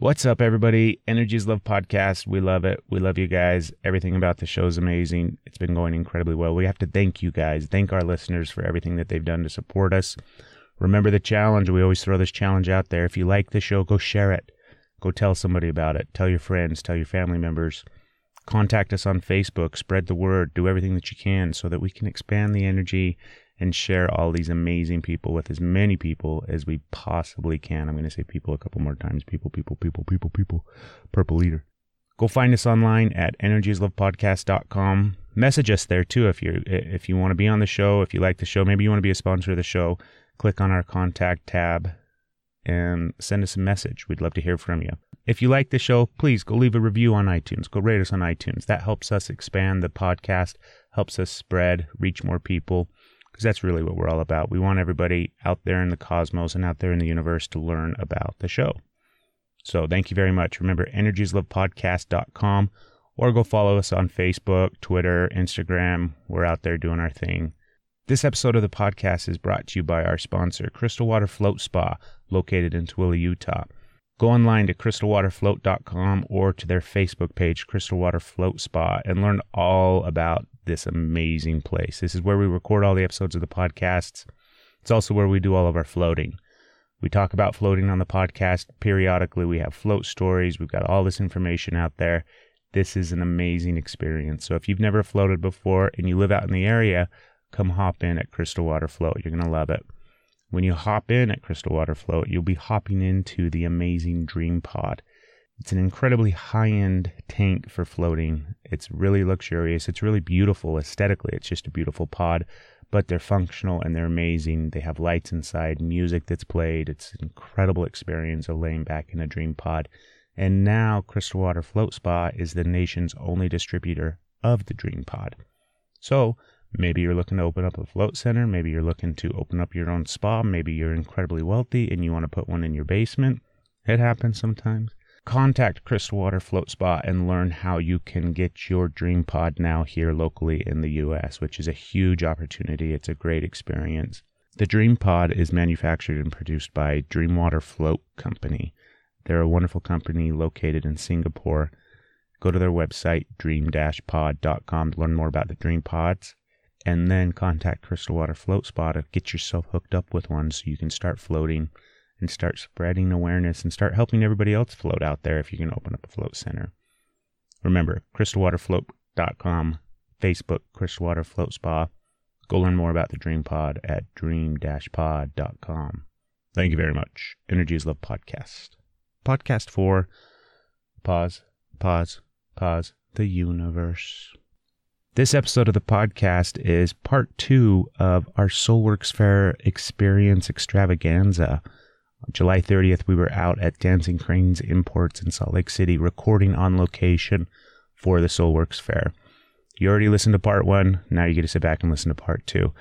What's up, everybody? Energies Love Podcast. We love it. We love you guys. Everything about the show is amazing. It's been going incredibly well. We have to thank you guys, thank our listeners for everything that they've done to support us. Remember the challenge. We always throw this challenge out there. If you like the show, go share it. Go tell somebody about it. Tell your friends, tell your family members. Contact us on Facebook, spread the word, do everything that you can so that we can expand the energy and share all these amazing people with as many people as we possibly can. I'm going to say people a couple more times. People, people, people, people, people. Purple leader. Go find us online at energieslovepodcast.com. Message us there too if you if you want to be on the show, if you like the show, maybe you want to be a sponsor of the show. Click on our contact tab and send us a message. We'd love to hear from you. If you like the show, please go leave a review on iTunes. Go rate us on iTunes. That helps us expand the podcast, helps us spread, reach more people, because that's really what we're all about. We want everybody out there in the cosmos and out there in the universe to learn about the show. So thank you very much. Remember, energieslovepodcast.com or go follow us on Facebook, Twitter, Instagram. We're out there doing our thing. This episode of the podcast is brought to you by our sponsor, Crystal Water Float Spa, located in Tooele, Utah. Go online to crystalwaterfloat.com or to their Facebook page, Crystal Water Float Spa, and learn all about this amazing place. This is where we record all the episodes of the podcasts. It's also where we do all of our floating. We talk about floating on the podcast periodically. We have float stories. We've got all this information out there. This is an amazing experience. So if you've never floated before and you live out in the area, come hop in at Crystal Water Float. You're going to love it. When you hop in at Crystal Water Float, you'll be hopping into the amazing Dream Pod. It's an incredibly high end tank for floating. It's really luxurious. It's really beautiful aesthetically. It's just a beautiful pod, but they're functional and they're amazing. They have lights inside, music that's played. It's an incredible experience of laying back in a dream pod. And now Crystal Water Float Spa is the nation's only distributor of the Dream Pod. So maybe you're looking to open up a float center. Maybe you're looking to open up your own spa. Maybe you're incredibly wealthy and you want to put one in your basement. It happens sometimes. Contact Crystal Water Float Spa and learn how you can get your dream pod now here locally in the US, which is a huge opportunity. It's a great experience. The Dream Pod is manufactured and produced by Dreamwater Float Company. They're a wonderful company located in Singapore. Go to their website, dream-pod.com, to learn more about the Dream Pods, and then contact Crystal Water Float Spa to get yourself hooked up with one so you can start floating and start spreading awareness and start helping everybody else float out there if you can open up a float center. Remember, crystalwaterfloat.com, Facebook, Crystal Water Float Spa. Go learn more about the Dream Pod at dream-pod.com. Thank you very much. Energies Love Podcast. Podcast 4. Pause, pause, pause. The universe. This episode of the podcast is part two of our Soulworks Fair Experience Extravaganza. On July 30th, we were out at Dancing Cranes Imports in Salt Lake City recording on location for the Soulworks Fair. You already listened to part one, now you get to sit back and listen to part two.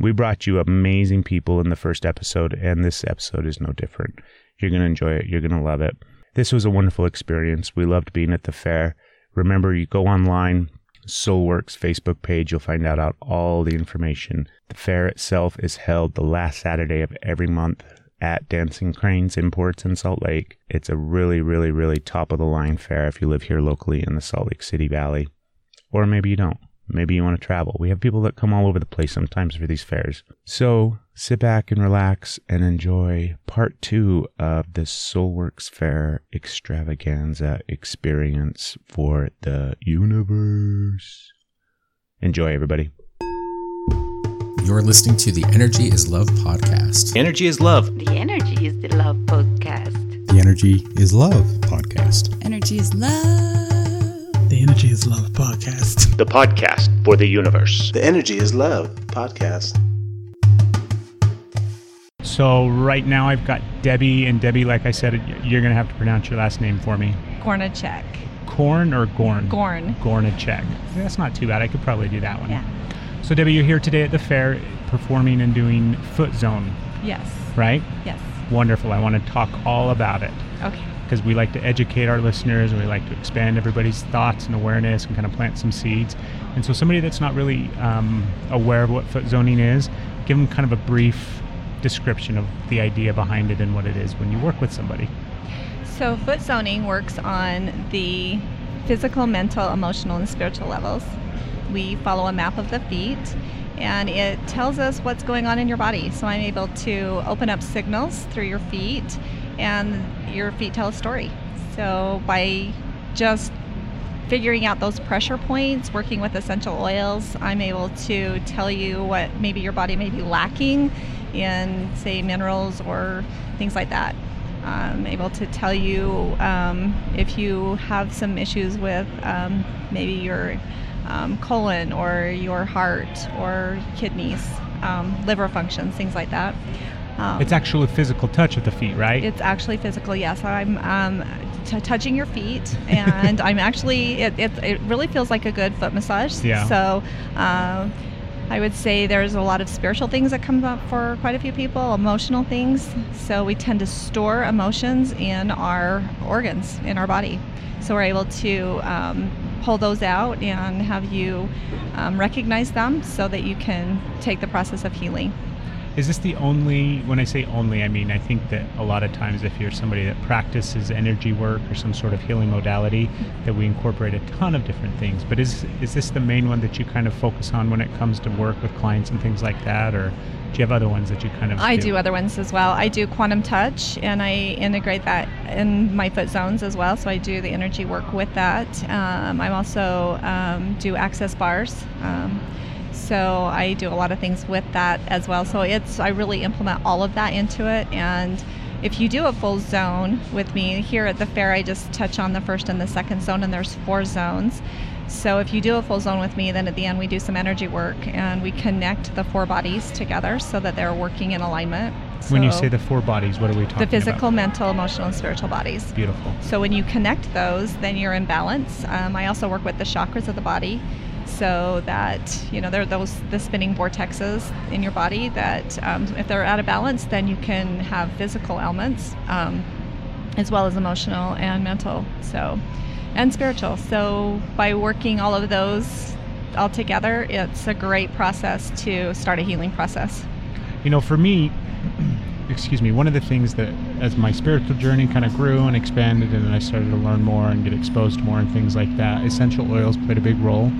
We brought you amazing people in the first episode, and this episode is no different. You're going to enjoy it, you're going to love it. This was a wonderful experience. We loved being at the fair. Remember, you go online, Soulworks Facebook page, you'll find out, out all the information. The fair itself is held the last Saturday of every month at Dancing Cranes Imports in Salt Lake. It's a really, really, really top of the line fair if you live here locally in the Salt Lake City Valley. Or maybe you don't. Maybe you want to travel. We have people that come all over the place sometimes for these fairs. So sit back and relax and enjoy part two of the Soulworks Fair extravaganza experience for the universe. Enjoy, everybody. You're listening to the Energy is Love podcast. Energy is love. The Energy is the Love podcast. The Energy is Love podcast. Energy is love. The Energy is Love podcast. The podcast for the universe. The Energy is Love podcast. So right now I've got Debbie, and Debbie, like I said, you're going to have to pronounce your last name for me. Gornacek. Corn or Gorn? Gorn. Gornacek. That's not too bad. I could probably do that one. Yeah. So Debbie, you're here today at the fair performing and doing Foot Zone, Yes. right? Yes. Wonderful. I want to talk all about it Okay. Because we like to educate our listeners and we like to expand everybody's thoughts and awareness and kind of plant some seeds. And so, somebody that's not really um, aware of what foot zoning is, give them kind of a brief description of the idea behind it and what it is when you work with somebody. So, foot zoning works on the physical, mental, emotional, and spiritual levels. We follow a map of the feet and it tells us what's going on in your body. So, I'm able to open up signals through your feet, and your feet tell a story. So, by just figuring out those pressure points, working with essential oils, I'm able to tell you what maybe your body may be lacking in, say, minerals or things like that. I'm able to tell you um, if you have some issues with um, maybe your um, colon or your heart or kidneys, um, liver functions, things like that. Um, It's actually physical touch of the feet, right? it's actually physical, yes. I'm um, t- touching your feet, and I'm actually, it, it, it really feels like a good foot massage. Yeah. So um, I would say there's a lot of spiritual things that come up for quite a few people, emotional things. So we tend to store emotions in our organs, in our body. So we're able to um, pull those out and have you um, recognize them so that you can take the process of healing. Is this the only, when I say only, I mean, I think that a lot of times if you're somebody that practices energy work or some sort of healing modality, that we incorporate a ton of different things. But is, is this the main one that you kind of focus on when it comes to work with clients and things like that? Or do you have other ones that you kind of I do other ones as well. I do quantum touch and I integrate that in my foot zones as well. So I do the energy work with that. Um, I'm also um, do access bars. Um, so I do a lot of things with that as well. So it's I really implement all of that into it and if you do a full zone with me here at the fair, I just touch on the first and the second zone, and there's four zones. So if you do a full zone with me, then at the end we do some energy work and we connect the four bodies together so that they're working in alignment. When you say the four bodies, what are we talking the physical, about? mental, emotional, and spiritual bodies. Beautiful. So when you connect those, then you're in balance. Um, I also work with the chakras of the body, so that you know there are those the spinning vortexes in your body that um, if they're out of balance, then you can have physical ailments, um, as well as emotional and mental. So and spiritual. So by working all of those all together, it's a great process to start a healing process. You know, for me, excuse me, one of the things that as my spiritual journey kind of grew and expanded and I started to learn more and get exposed more and things like that, essential oils played a big role.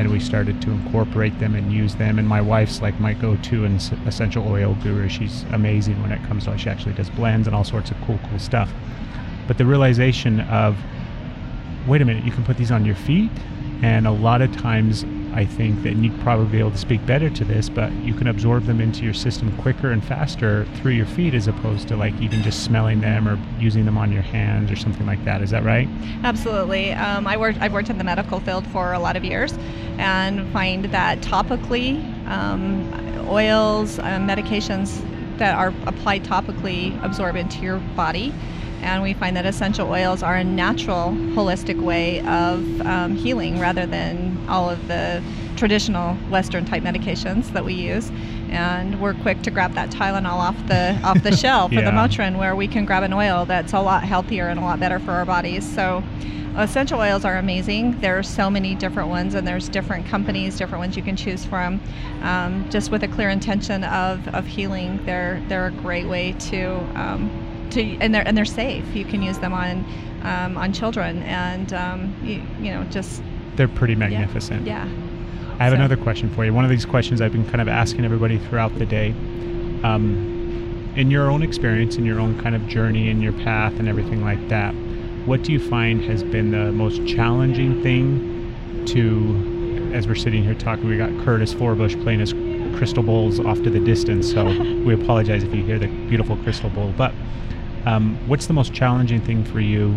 And we started to incorporate them and use them. And my wife's like my go-to and essential oil guru. She's amazing when it comes to. She actually does blends and all sorts of cool, cool stuff. But the realization of, wait a minute, you can put these on your feet, and a lot of times I think that you'd probably be able to speak better to this, but you can absorb them into your system quicker and faster through your feet as opposed to like even just smelling them or using them on your hands or something like that. Is that right? Absolutely. Um, I worked. I've worked in the medical field for a lot of years, and find that topically, um, oils, uh, medications that are applied topically absorb into your body, and we find that essential oils are a natural, holistic way of um, healing rather than all of the traditional Western type medications that we use. And we're quick to grab that Tylenol off the off the shelf or the Motrin, where we can grab an oil that's a lot healthier and a lot better for our bodies. So. Essential oils are amazing. There are so many different ones, and there's different companies, different ones you can choose from. Um, just with a clear intention of, of healing, they're they're a great way to um, to and they're and they're safe. You can use them on um, on children, and um, you, you know just They're pretty yeah. magnificent. Yeah. I have So- another question for you. One of these questions I've been kind of asking everybody throughout the day. Um, in your own experience, in your own kind of journey, in your path, and everything like that, what do you find has been the most challenging thing to, as we're sitting here talking, we got Curtis Forbush playing his crystal bowls off to the distance, so we apologize if you hear the beautiful crystal bowl. But um, what's the most challenging thing for you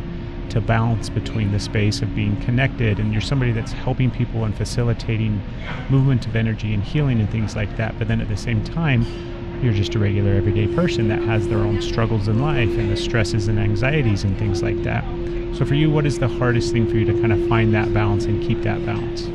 to balance between the space of being connected and you're somebody that's helping people and facilitating movement of energy and healing and things like that, but then at the same time, you're just a regular everyday person that has their own struggles in life and the stresses and anxieties and things like that. So for you, what is the hardest thing for you to kind of find that balance and keep that balance?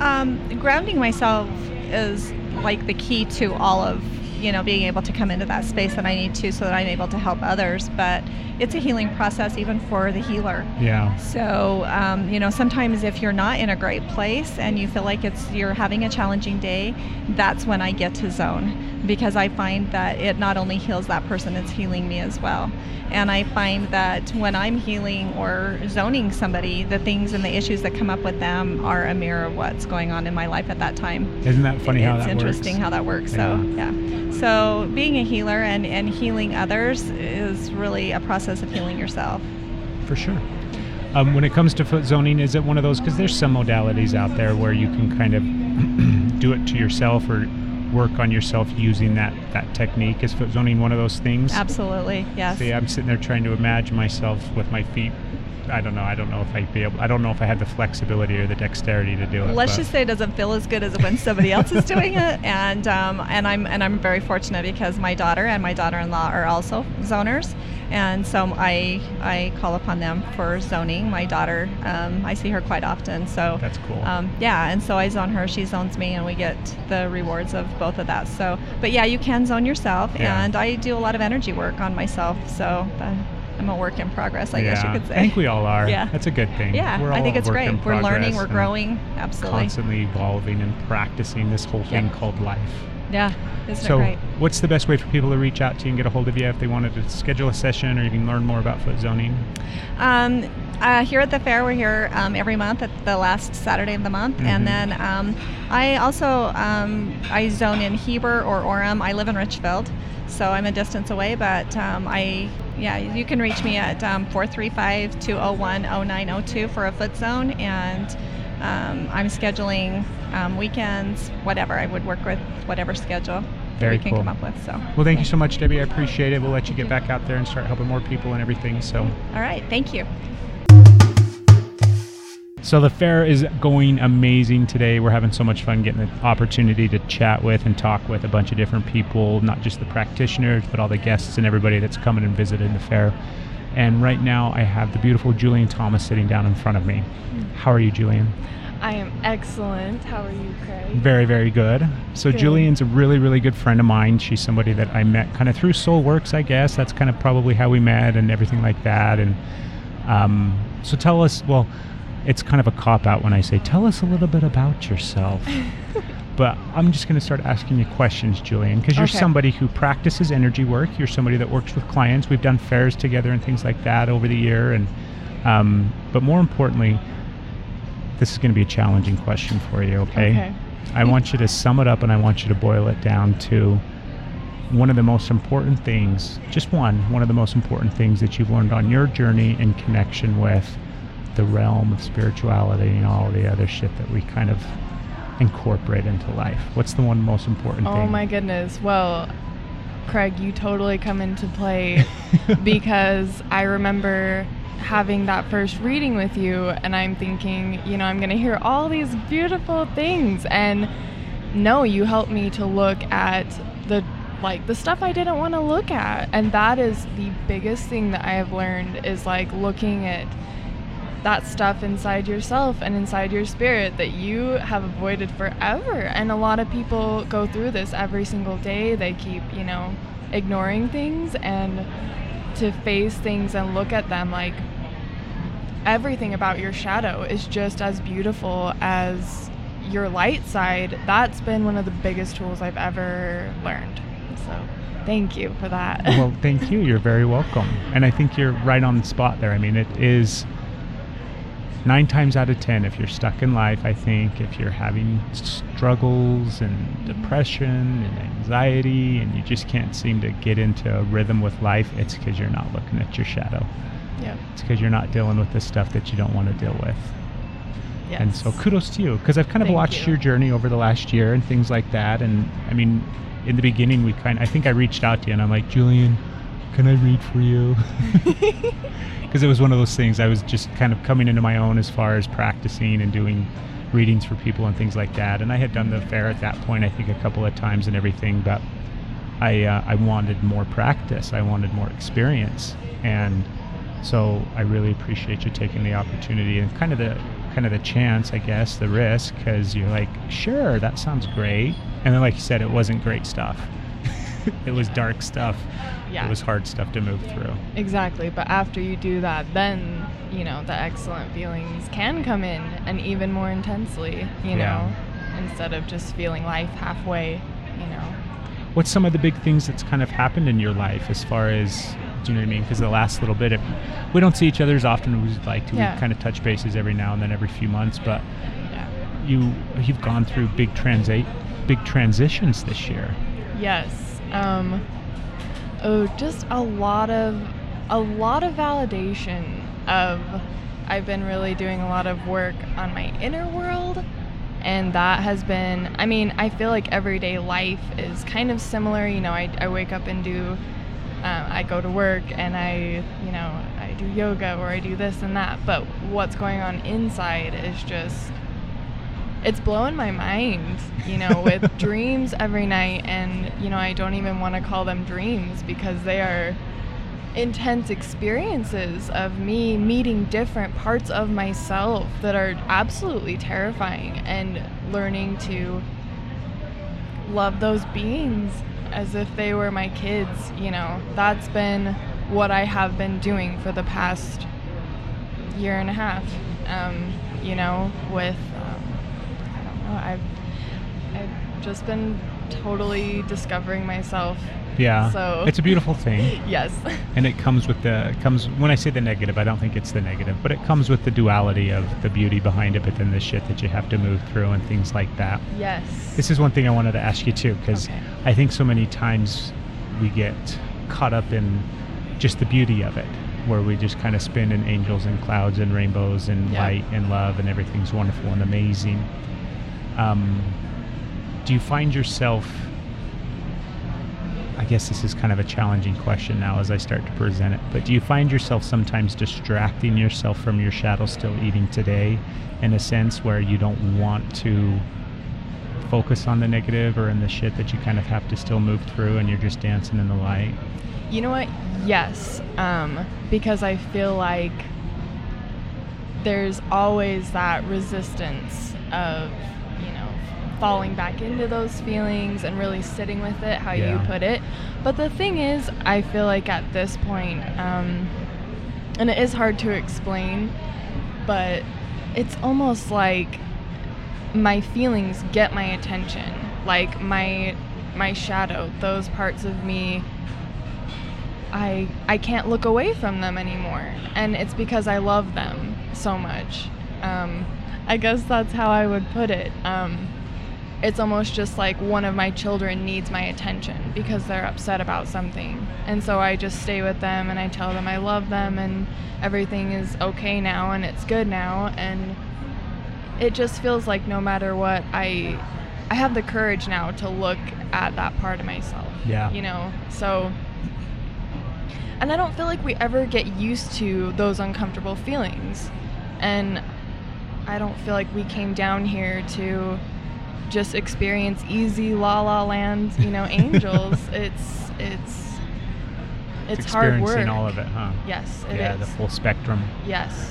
Um, grounding myself is like the key to all of you know, being able to come into that space that I need to so that I'm able to help others. But it's a healing process even for the healer. Yeah. So, um, you know, sometimes if you're not in a great place and you feel like it's you're having a challenging day, that's when I get to zone because I find that it not only heals that person, it's healing me as well. And I find that when I'm healing or zoning somebody, the things and the issues that come up with them are a mirror of what's going on in my life at that time. Isn't that funny how it's that interesting works? how that works. So, yeah. So, being a healer and, and healing others is really a process of healing yourself. For sure. Um, when it comes to foot zoning, is it one of those? Because there's some modalities out there where you can kind of do it to yourself or work on yourself using that that technique. Is foot zoning one of those things? Absolutely, yes. See, I'm sitting there trying to imagine myself with my feet. I don't know. I don't know if I'd be able. I don't know if I had the flexibility or the dexterity to do it. Let's but- just say it doesn't feel as good as when somebody else is doing it, and um, and I'm and I'm very fortunate because my daughter and my daughter-in-law are also zoners, and so I I call upon them for zoning. My daughter, um, I see her quite often, so That's cool. Um, yeah, and so I zone her, she zones me, and we get the rewards of both of that. So, but yeah, you can zone yourself, Yeah. and I do a lot of energy work on myself, so uh, I'm a work in progress, I guess you could say. I think we all are. Yeah. That's a good thing. Yeah, We're I think it's great. We're learning, we're growing, absolutely. Constantly evolving and practicing this whole thing Yeah. called life. Yeah, isn't So, what's the best way for people to reach out to you and get a hold of you if they wanted to schedule a session or even learn more about foot zoning? Um, uh, here at the fair, we're here um, every month at the last Saturday of the month, Mhm. and then um, I also um, I zone in Heber or Orem. I live in Richfield, so I'm a distance away, but um, I yeah you can reach me at um, 435-201-0902 for a foot zone, and um, I'm scheduling um, weekends, whatever I would work with, whatever schedule that Very we can come up with. So Well, thank you so much, Debbie. I appreciate it. We'll let you get back out there and start helping more people and everything. So, all right, thank you. So the fair is going amazing today. We're having so much fun getting the opportunity to chat with and talk with a bunch of different people, not just the practitioners, but all the guests and everybody that's coming and visiting the fair. And right now, I have the beautiful Julian Thomas sitting down in front of me. How are you, Julian? I am excellent. How are you, Craig? Very, very good. So Good. Julian's a really, really good friend of mine. She's somebody that I met kind of through Soul Works, I guess. That's kind of probably how we met and everything like that. And um, so tell us. Well, it's kind of a cop out when I say tell us a little bit about yourself. but I'm just going to start asking you questions, Julian, because you're Okay. somebody who practices energy work. You're somebody that works with clients. We've done fairs together and things like that over the year. And um, but more importantly, this is going to be a challenging question for you. Okay. I want you to sum it up and I want you to boil it down to one of the most important things, just one, one of the most important things that you've learned on your journey in connection with the realm of spirituality and all the other shit that we kind of incorporate into life. What's the one most important Oh thing? Oh my goodness. Well, Craig, you totally come into play because I remember having that first reading with you and I'm thinking, you know, I'm going to hear all these beautiful things and no, you helped me to look at the like the stuff I didn't want to look at. And that is the biggest thing that I have learned is like looking at that stuff inside yourself and inside your spirit that you have avoided forever. And a lot of people go through this every single day. They keep, you know, ignoring things and to face things and look at them like everything about your shadow is just as beautiful as your light side. That's been one of the biggest tools I've ever learned. So, thank you for that. well, thank you. You're very welcome. And I think you're right on the spot there. I mean, it is nine times out of ten, if you're stuck in life, I think, if you're having struggles and depression and anxiety and you just can't seem to get into a rhythm with life, it's because you're not looking at your shadow. yep. It's because you're not dealing with the stuff that you don't want to deal with. Yes. And so kudos to you because I've kind of Thank watched you. your journey over the last year and things like that. And I mean, in the beginning, we kind I think I reached out to you and I'm like, Julian, can I read for you? Because it was one of those things I was just kind of coming into my own as far as practicing and doing readings for people and things like that. And I had done the fair at that point, I think, a couple of times and everything, but I uh, I wanted more practice. I wanted more experience, and so I really appreciate you taking the opportunity and kind of the kind of the chance, I guess, the risk, because you're like, sure, that sounds great, and then like you said, it wasn't great stuff. it was dark stuff. Yeah. It was hard stuff to move through. Exactly, but after you do that, then you know the excellent feelings can come in and even more intensely. You know, instead of just feeling life halfway. You know. What's some of the big things that's kind of happened in your life as far as do you know what I mean? Because the last little bit, it, we don't see each other as often as we'd like to. Yeah. We kind of touch bases every now and then, every few months. But Yeah. you you've gone through big transa- big transitions this year. Yes. Um, oh, just a lot of a lot of validation of I've been really doing a lot of work on my inner world and that has been I mean, I feel like everyday life is kind of similar, you know, I, I wake up and do uh, I go to work and I, you know, I do yoga or I do this and that, but what's going on inside is just it's blowing my mind, you know, with dreams every night. And, you know, I don't even want to call them dreams because they are intense experiences of me meeting different parts of myself that are absolutely terrifying and learning to love those beings as if they were my kids, you know. That's been what I have been doing for the past year and a half. Um, you know, with know, I've I've just been totally discovering myself. Yeah. So it's a beautiful thing. yes. and it comes with the comes when I say the negative, I don't think it's the negative, but it comes with the duality of the beauty behind it, but then the shit that you have to move through and things like that. yes. This is one thing I wanted to ask you too, because Okay. I think so many times we get caught up in just the beauty of it, where we just kind of spin in angels and clouds and rainbows and Yeah. light and love and everything's wonderful and amazing. Um, do you find yourself? I guess this is kind of a challenging question now as I start to present it, but do you find yourself sometimes distracting yourself from your shadow still eating today in a sense where you don't want to focus on the negative or in the shit that you kind of have to still move through and you're just dancing in the light? You know what? Yes. Um, because I feel like there's always that resistance of, falling back into those feelings and really sitting with it, how Yeah. you put it. But the thing is, I feel like at this point, um, and it is hard to explain, but it's almost like my feelings get my attention. Like my my shadow, those parts of me I I can't look away from them anymore, and it's because I love them so much. Um, I guess that's how I would put it. Um, it's almost just like one of my children needs my attention because they're upset about something, and so I just stay with them and I tell them I love them and everything is okay now and it's good now, and it just feels like no matter what I I have the courage now to look at that part of myself. Yeah. You know, so and I don't feel like we ever get used to those uncomfortable feelings. And I don't feel like we came down here to just experience easy la la land, you know, angels. it's it's it's hard Experiencing work. all of it, huh? Yes, it is. yeah, the full spectrum. yes.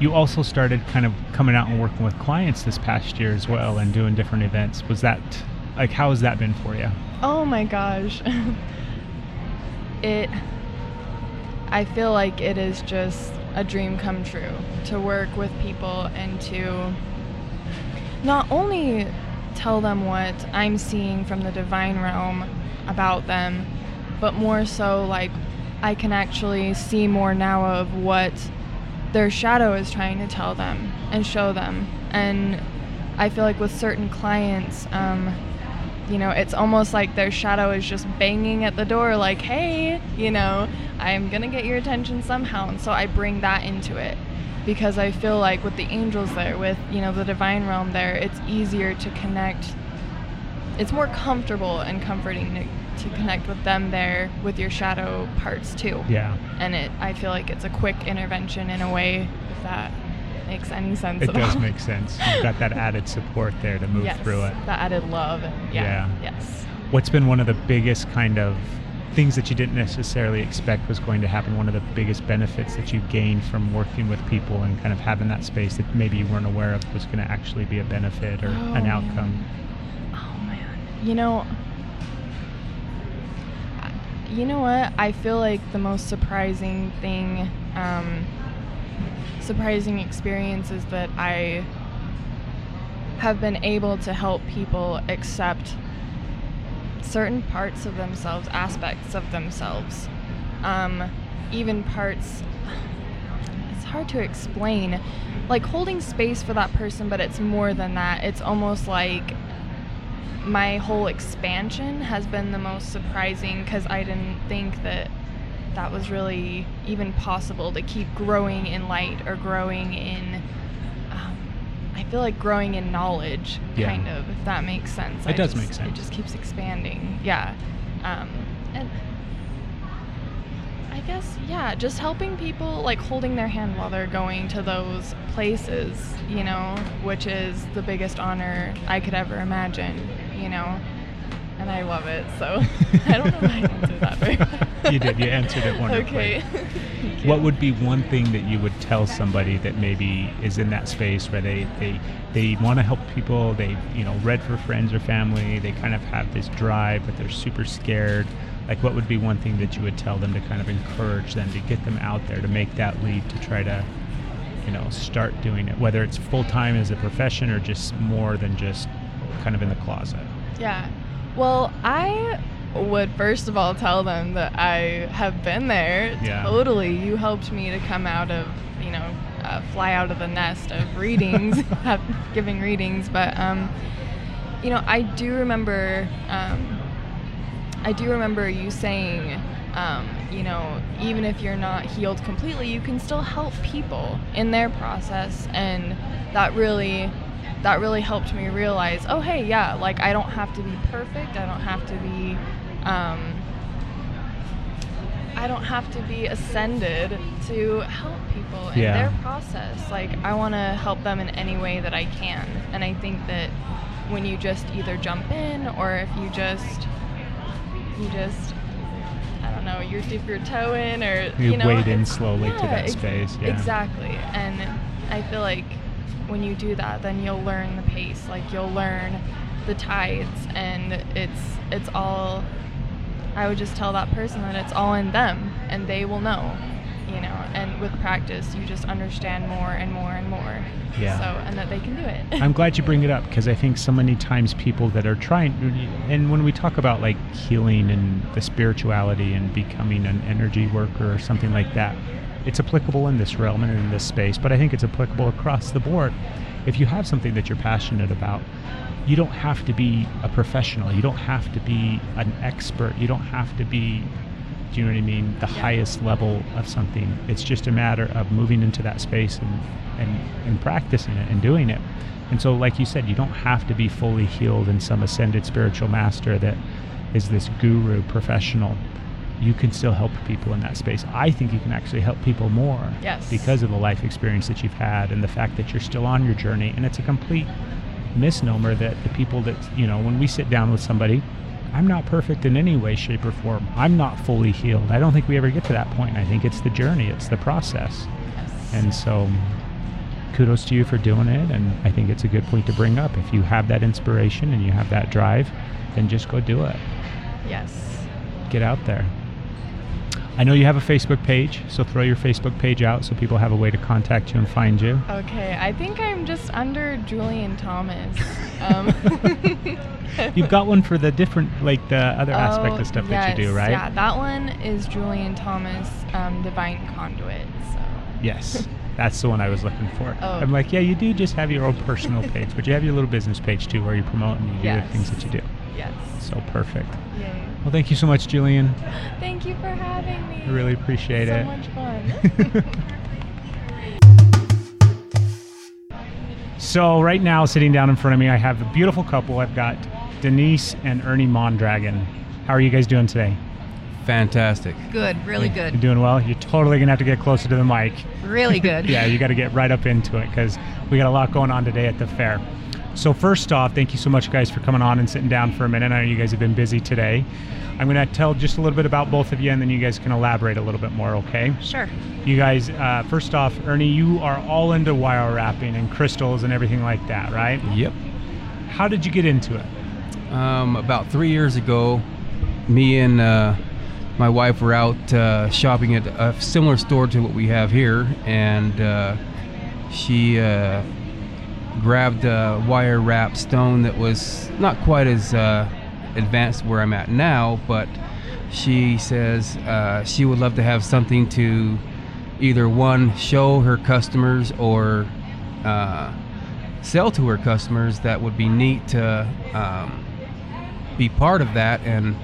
You also started kind of coming out and working with clients this past year as well and doing different events. Was that like how has that been for you? Oh my gosh. it I feel like it is just a dream come true to work with people and to not only tell them what I'm seeing from the divine realm about them, but more so like I can actually see more now of what their shadow is trying to tell them and show them. And I feel like with certain clients, um, you know, it's almost like their shadow is just banging at the door, like, hey, you know, I'm gonna get your attention somehow. And so I bring that into it because I feel like with the angels there, with, you know, the divine realm there, it's easier to connect. It's more comfortable and comforting to, to connect with them there with your shadow parts too. Yeah. And it, I feel like it's a quick intervention in a way, if that makes any sense It does all. make sense. You've got that added support there to move yes, through it. That added love and yeah, yes. What's been one of the biggest kind of things that you didn't necessarily expect was going to happen? One of the biggest benefits that you gained from working with people and kind of having that space that maybe you weren't aware of was going to actually be a benefit or Oh, an man. outcome? Oh man. You know, you know what? I feel like the most surprising thing, um, surprising experience is that I have been able to help people accept certain parts of themselves, aspects of themselves, um, even parts. It's hard to explain. Like holding space for that person, but it's more than that. It's almost like my whole expansion has been the most surprising because I didn't think that that was really even possible to keep growing in light or growing in. I feel like growing in knowledge, Yeah. kind of, if that makes sense. It I does just- make sense. It just keeps expanding. Yeah. Um, and I guess, yeah, just helping people, like holding their hand while they're going to those places, you know, which is the biggest honor I could ever imagine, you know. And I love it, so I don't know if I answered that very well. You did. You answered it wonderfully. Okay. What would be one thing that you would tell somebody that maybe is in that space where they they, they want to help people, they you know read for friends or family, they kind of have this drive, but they're super scared. Like, what would be one thing that you would tell them to kind of encourage them to get them out there to make that leap to try to, you know, start doing it, whether it's full time as a profession or just more than just kind of in the closet. Yeah. Well, I would first of all tell them that I have been there. Yeah. Totally. You helped me to come out of, you know, uh, fly out of the nest of readings, giving readings. But, um, you know, I do remember, um, I do remember you saying, um, you know, even if you're not healed completely, you can still help people in their process, and that really, that really helped me realize, oh hey, yeah, like I don't have to be perfect. I don't have to be, um, I don't have to be ascended to help people in Yeah. their process. Like I want to help them in any way that I can, and I think that when you just either jump in or if you just you just I don't know, you dip your toe in or You you, know wade in slowly to that space, yeah. Exactly. And I feel like when you do that then you'll learn the pace. Like you'll learn the tides and it's it's all I would just tell that person that it's all in them and they will know. You know, and with practice you just understand more and more and more. Yeah. So and that they can do it. I'm glad you bring it up because I think so many times people that are trying, and when we talk about like healing and the spirituality and becoming an energy worker or something like that, it's applicable in this realm and in this space, but I think it's applicable across the board. If you have something that you're passionate about, you don't have to be a professional. You don't have to be an expert. You don't have to be, do you know what I mean, the highest level of something. It's just a matter of moving into that space and, and, and practicing it and doing it. And so, like you said, you don't have to be fully healed and some ascended spiritual master that is this guru professional. You can still help people in that space. I think you can actually help people more Yes. because of the life experience that you've had and the fact that you're still on your journey. And it's a complete misnomer that the people that, you know, when we sit down with somebody, I'm not perfect in any way, shape, or form. I'm not fully healed. I don't think we ever get to that point. I think it's the journey, it's the process. And so, kudos to you for doing it. And I think it's a good point to bring up. If you have that inspiration and you have that drive, then just go do it. yes. Get out there. I know you have a Facebook page, so throw your Facebook page out so people have a way to contact you and find you. Okay, I think I'm just under Julian Thomas. Um, You've got one for the different, like the other aspect oh, of stuff that you do, yes, right? Yeah, that one is Julian Thomas, um, Divine Conduit. So Yes, that's the one I was looking for. Oh. I'm like, yeah, you do just have your own personal page, but you have your little business page too, where you promote and you do the things that you do. yes, So perfect. yay! Well, thank you so much, Julian. Thank you for having me. I really appreciate it. so it. much fun. So right now, sitting down in front of me, I have a beautiful couple. I've got Denise and Ernie Mondragon. How are you guys doing today? Fantastic. Good, really You good. doing well? You're totally gonna have to get closer to the mic. Really good. yeah, you got to get right up into it because we got a lot going on today at the fair. So first off, thank you so much, guys, for coming on and sitting down for a minute. I know you guys have been busy today. I'm going to tell just a little bit about both of you, and then you guys can elaborate a little bit more. Okay? Sure. You guys, uh, first off, Ernie, you are all into wire wrapping and crystals and everything like that, right? Yep. How did you get into it? Um, about three years ago, me and uh, my wife were out uh, shopping at a similar store to what we have here, and uh, she uh, grabbed a wire wrapped stone that was not quite as uh, advanced where I'm at now, but she says uh, she would love to have something to either one show her customers or uh, sell to her customers that would be neat to um, be part of that. And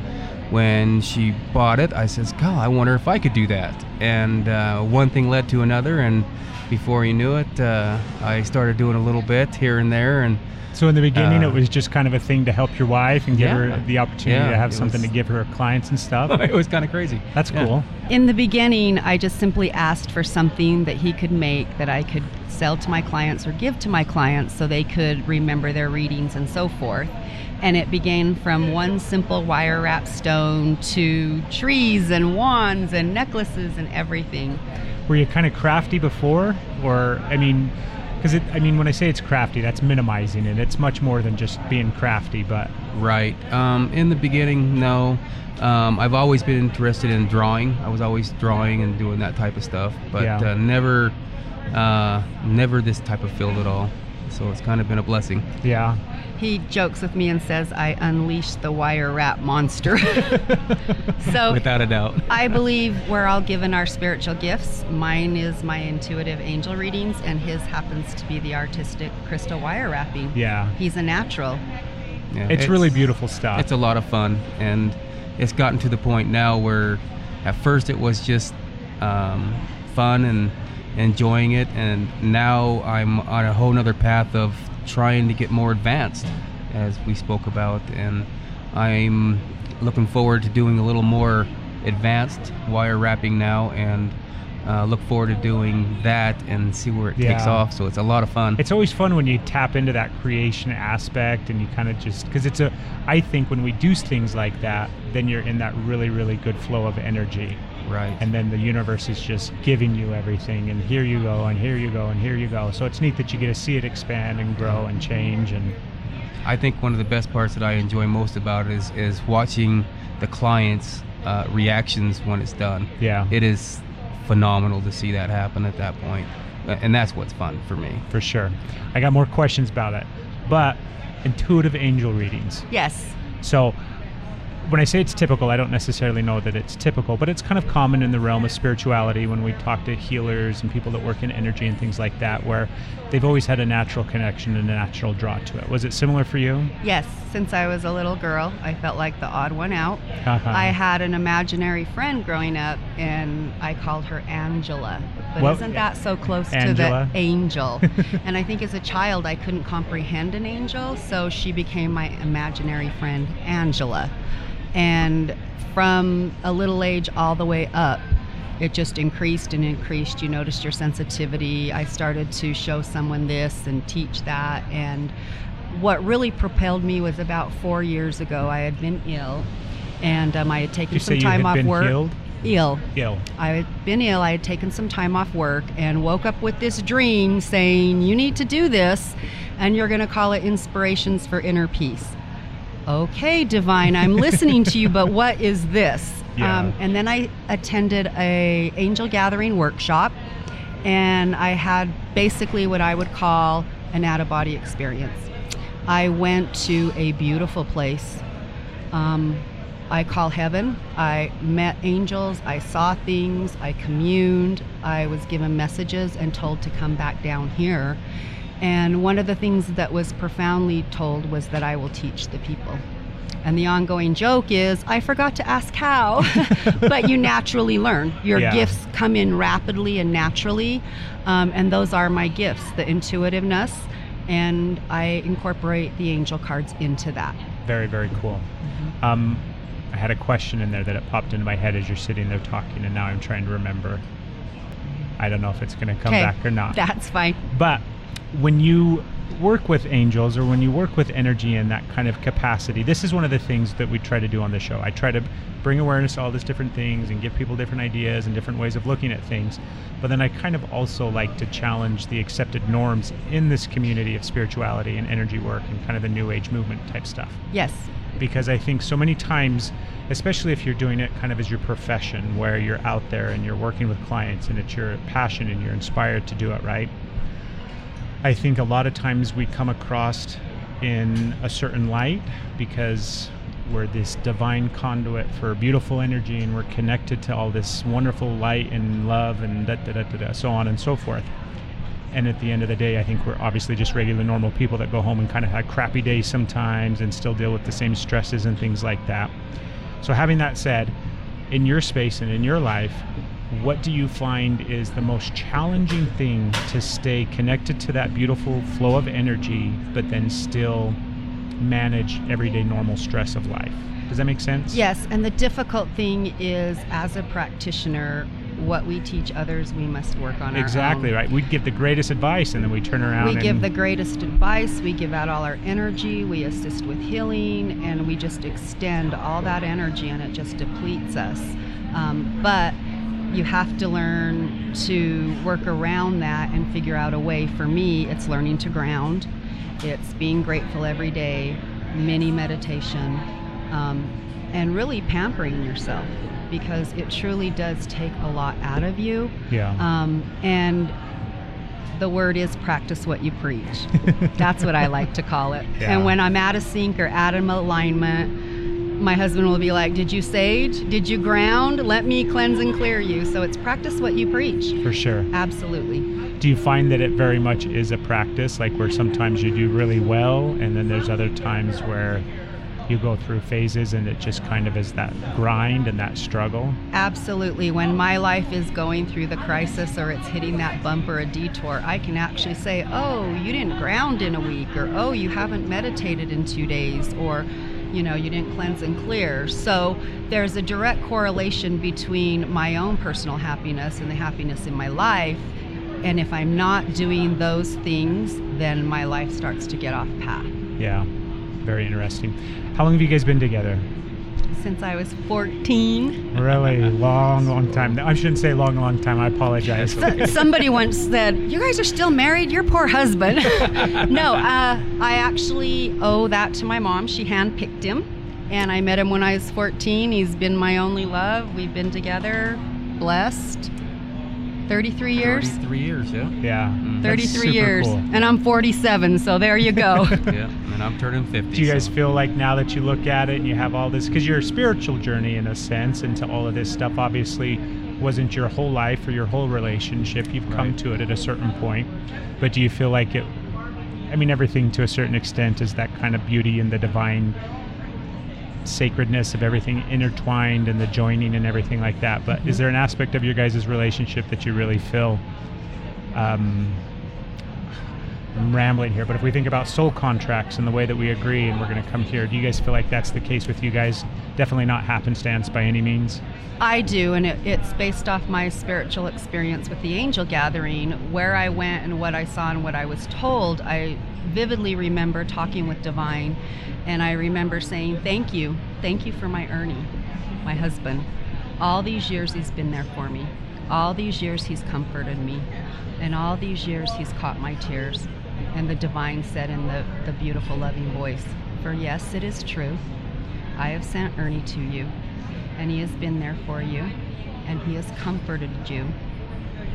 when she bought it i says god i wonder if i could do that. And uh, one thing led to another and before you knew it uh, i started doing a little bit here and there and So in the beginning, Uh, it was just kind of a thing to help your wife and give Yeah. her the opportunity Yeah, to have something was- to give her clients and stuff. it was kind of crazy That's Yeah. cool. In the beginning, I just simply asked for something that he could make that I could sell to my clients or give to my clients so they could remember their readings and so forth. And it began from one simple wire wrap stone to trees and wands and necklaces and everything. Were you kind of crafty before, or I mean, because I mean, when I say it's crafty, that's minimizing it. It's much more than just being crafty. But Right. Um, in the beginning, no. Um, I've always been interested in drawing. I was always drawing and doing that type of stuff, but Yeah. uh, never, uh, never this type of field at all. So it's kind of been a blessing. yeah, He jokes with me and says, I unleashed the wire wrap monster. so Without a doubt. I believe we're all given our spiritual gifts. Mine is my intuitive angel readings, and his happens to be the artistic crystal wire wrapping. yeah, He's a natural. Yeah, it's, really beautiful stuff. It's a lot of fun, and it's gotten to the point now where, at first it was just um, fun and enjoying it, and now I'm on a whole nother path of trying to get more advanced, as we spoke about, and I'm looking forward to doing a little more advanced wire wrapping now, and uh, look forward to doing that and see where it takes off. So it's a lot of fun. it's always fun when you tap into that creation aspect and you kind of just because it's a i think when we do things like that then you're in that really really good flow of energy right. and then the universe is just giving you everything and here you go and here you go and here you go so it's neat that you get to see it expand and grow and change and I think one of the best parts that I enjoy most about it is is watching the clients' uh, reactions when it's done. yeah It is phenomenal to see that happen at that Uh, and that's what's fun for me. for sure i got more questions about it but intuitive angel readings Yes. So when I say it's typical, I don't necessarily know that it's typical, but it's kind of common in the realm of spirituality when we talk to healers and people that work in energy and things like that, where they've always had a natural connection and a natural draw to it. Was it similar for you? Yes. Since I was a little girl, I felt like the odd one out. Uh-huh. I had an imaginary friend growing up, and I called her Angela. But Well, isn't that so close Angela? to the angel? and I think as a child, I couldn't comprehend an angel, so she became my imaginary friend, Angela. And from a little age all the way up, it just increased and increased. You noticed your sensitivity. I started to show someone this and teach that. And what really propelled me was about four years ago. I had been ill, and um, I had taken Did some time off been work. healed? Ill. Ill. I had been ill. I had taken some time off work and woke up with this dream saying, You need to do this, and you're going to call it Inspirations for Inner Peace. Okay, Divine, I'm listening to you, but what is this? Um, and then I attended a angel gathering workshop, and I had basically what I would call an out of body experience. I went to a beautiful place. Um, I call heaven. I met angels. I saw things. I communed. I was given messages and told to come back down here. And one of the things that was profoundly told was that I will teach the people. And the ongoing joke is, I forgot to ask how, but you naturally learn. Your Yeah. gifts come in rapidly and naturally. Um, and those are my gifts the intuitiveness, and I incorporate the angel cards into that. Very, very cool. Mm-hmm. Um, I had a question in there that it popped into my head as you're sitting there talking, and now I'm trying to remember. I don't know if it's going to come back or not. That's fine. But when you work with angels or when you work with energy in that kind of capacity, this is one of the things that we try to do on the show. I try to bring awareness to all these different things and give people different ideas and different ways of looking at things. But then I kind of also like to challenge the accepted norms in this community of spirituality and energy work and kind of the new age movement type stuff. Yes. because I think so many times, especially if you're doing it kind of as your profession, where you're out there and you're working with clients and it's your passion and you're inspired to do it right. I think a lot of times we come across in a certain light because we're this divine conduit for beautiful energy and we're connected to all this wonderful light and love and da da da da, da so on and so forth. And at the end of the day, I think we're obviously just regular, normal people that go home and kind of have crappy days sometimes and still deal with the same stresses and things like that. So, having that said, in your space and in your life, what do you find is the most challenging thing to stay connected to that beautiful flow of energy, but then still manage everyday normal stress of life? Does that make sense? Yes, and the difficult thing is as a practitioner, what we teach others, we must work on exactly right. We give the greatest advice, and then we turn around. We give the greatest advice, we give out all our energy, we assist with healing, and we just extend all that energy, and it just depletes us. Um, but you have to learn to work around that and figure out a way. For me, it's learning to ground, it's being grateful every day, mini meditation, um, and really pampering yourself because it truly does take a lot out of you. Yeah. Um, and the word is practice what you preach. That's what I like to call it. Yeah. And when I'm out of sync or out of alignment, my husband will be like, Did you sage? Did you ground? Let me cleanse and clear you. So it's practice what you preach. For sure. Absolutely. Do you find that it very much is a practice, like where sometimes you do really well, and then there's other times where you go through phases and it just kind of is that grind and that struggle? Absolutely. When my life is going through the crisis or it's hitting that bump or a detour, I can actually say, oh, you didn't ground in a week, or oh, you haven't meditated in two days, or you know, you didn't cleanse and clear. So there's a direct correlation between my own personal happiness and the happiness in my life. And if I'm not doing those things, then my life starts to get off path. Yeah, very interesting. How long have you guys been together? Since I was 14. Really long, long time. I shouldn't say long, long time. I apologize. So- somebody once said, "You guys are still married. Your poor husband." no, uh, I actually owe that to my mom. She handpicked him, and I met him when I was 14. He's been my only love. We've been together, blessed, 33 years. 33 years, yeah. Yeah. Mm. That's 33 years, cool. and I'm 47. So there you go. yeah, and I'm turning 50. Do you guys so- feel like now that you look at it and you have all this, because your spiritual journey in a sense into all of this stuff obviously wasn't your whole life or your whole relationship. You've come Right. to it at a certain point. But do you feel like it, I mean, everything to a certain extent is that kind of beauty and the divine sacredness of everything intertwined and the joining and everything like that. But is there an aspect of your guys' relationship that you really feel? Um, I'm rambling here, but if we think about soul contracts and the way that we agree and we're going to come here, do you guys feel like that's the case with you guys? Definitely not happenstance by any means. I do, and it, it's based off my spiritual experience with the angel gathering, where I went and what I saw and what I was told. I vividly remember talking with Divine, and I remember saying, Thank you. Thank you for my Ernie, my husband. All these years he's been there for me. All these years he's comforted me. And all these years he's caught my tears. And the Divine said in the, the beautiful, loving voice, For yes, it is true. I have sent Ernie to you, and he has been there for you, and he has comforted you,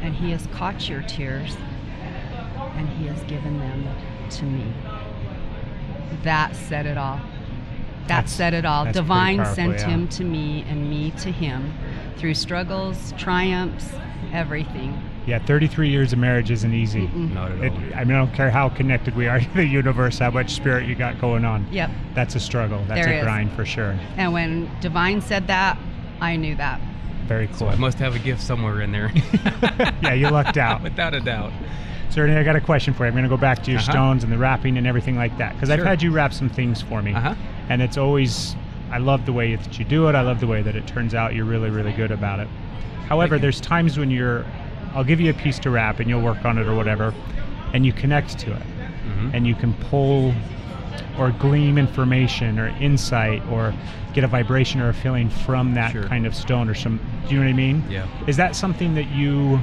and he has caught your tears, and he has given them to me. That said it all. That That's- said it all. Divine powerful, sent yeah. him to me, and me to him, through struggles, triumphs, everything. Yeah, 33 years of marriage isn't easy. Mm-mm. Not at It, all. I mean, I don't care how connected we are to the universe, how much spirit you got going on. Yep. That's a struggle. That's There a is. grind for sure. And when Divine said that, I knew that. Very So cool. I must have a gift somewhere in there. yeah, you lucked out. Without a doubt. So, Ernie, I got a question for you. I'm going to go back to your Uh-huh. stones and the wrapping and everything like that because I've had you wrap some things for me, Uh-huh. and it's always I love the way that you do it. I love the way that it turns out. You're really, really good about it. However, there's times when you're, I'll give you a piece to wrap and you'll work on it or whatever, and you connect to it, Mhm. and you can pull or glean information or insight or get a vibration or a feeling from that Sure. kind of stone or some. Do you know what I mean? Yeah. Is that something that you?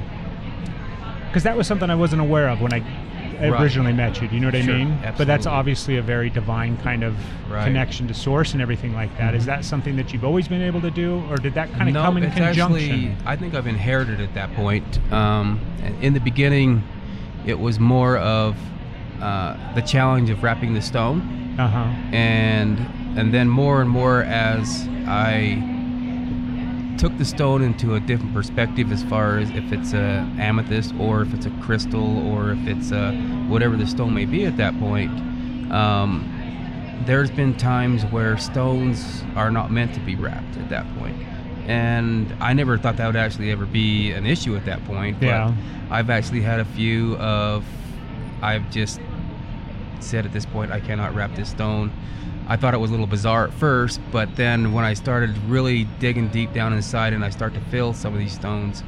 Because that was something I wasn't aware of when I Right. originally met you. Do you know what Sure, I mean? But that's obviously a very divine kind of Right. connection to source and everything like that. Is that something that you've always been able to do, or did that kind of no, come in it's conjunction? Actually, I think I've inherited at that point. Um, in the beginning, it was more of uh, the challenge of wrapping the stone, uh huh. and and then more and more as I took the stone into a different perspective as far as if it's a amethyst or if it's a crystal or if it's a whatever the stone may be at that point. Um, there's been times where stones are not meant to be wrapped at that point. And I never thought that would actually ever be an issue at that point. But Yeah. I've actually had a few of, I've just said at this point, I cannot wrap this stone. I thought it was a little bizarre at first, but then when I started really digging deep down inside and I start to feel some of these stones,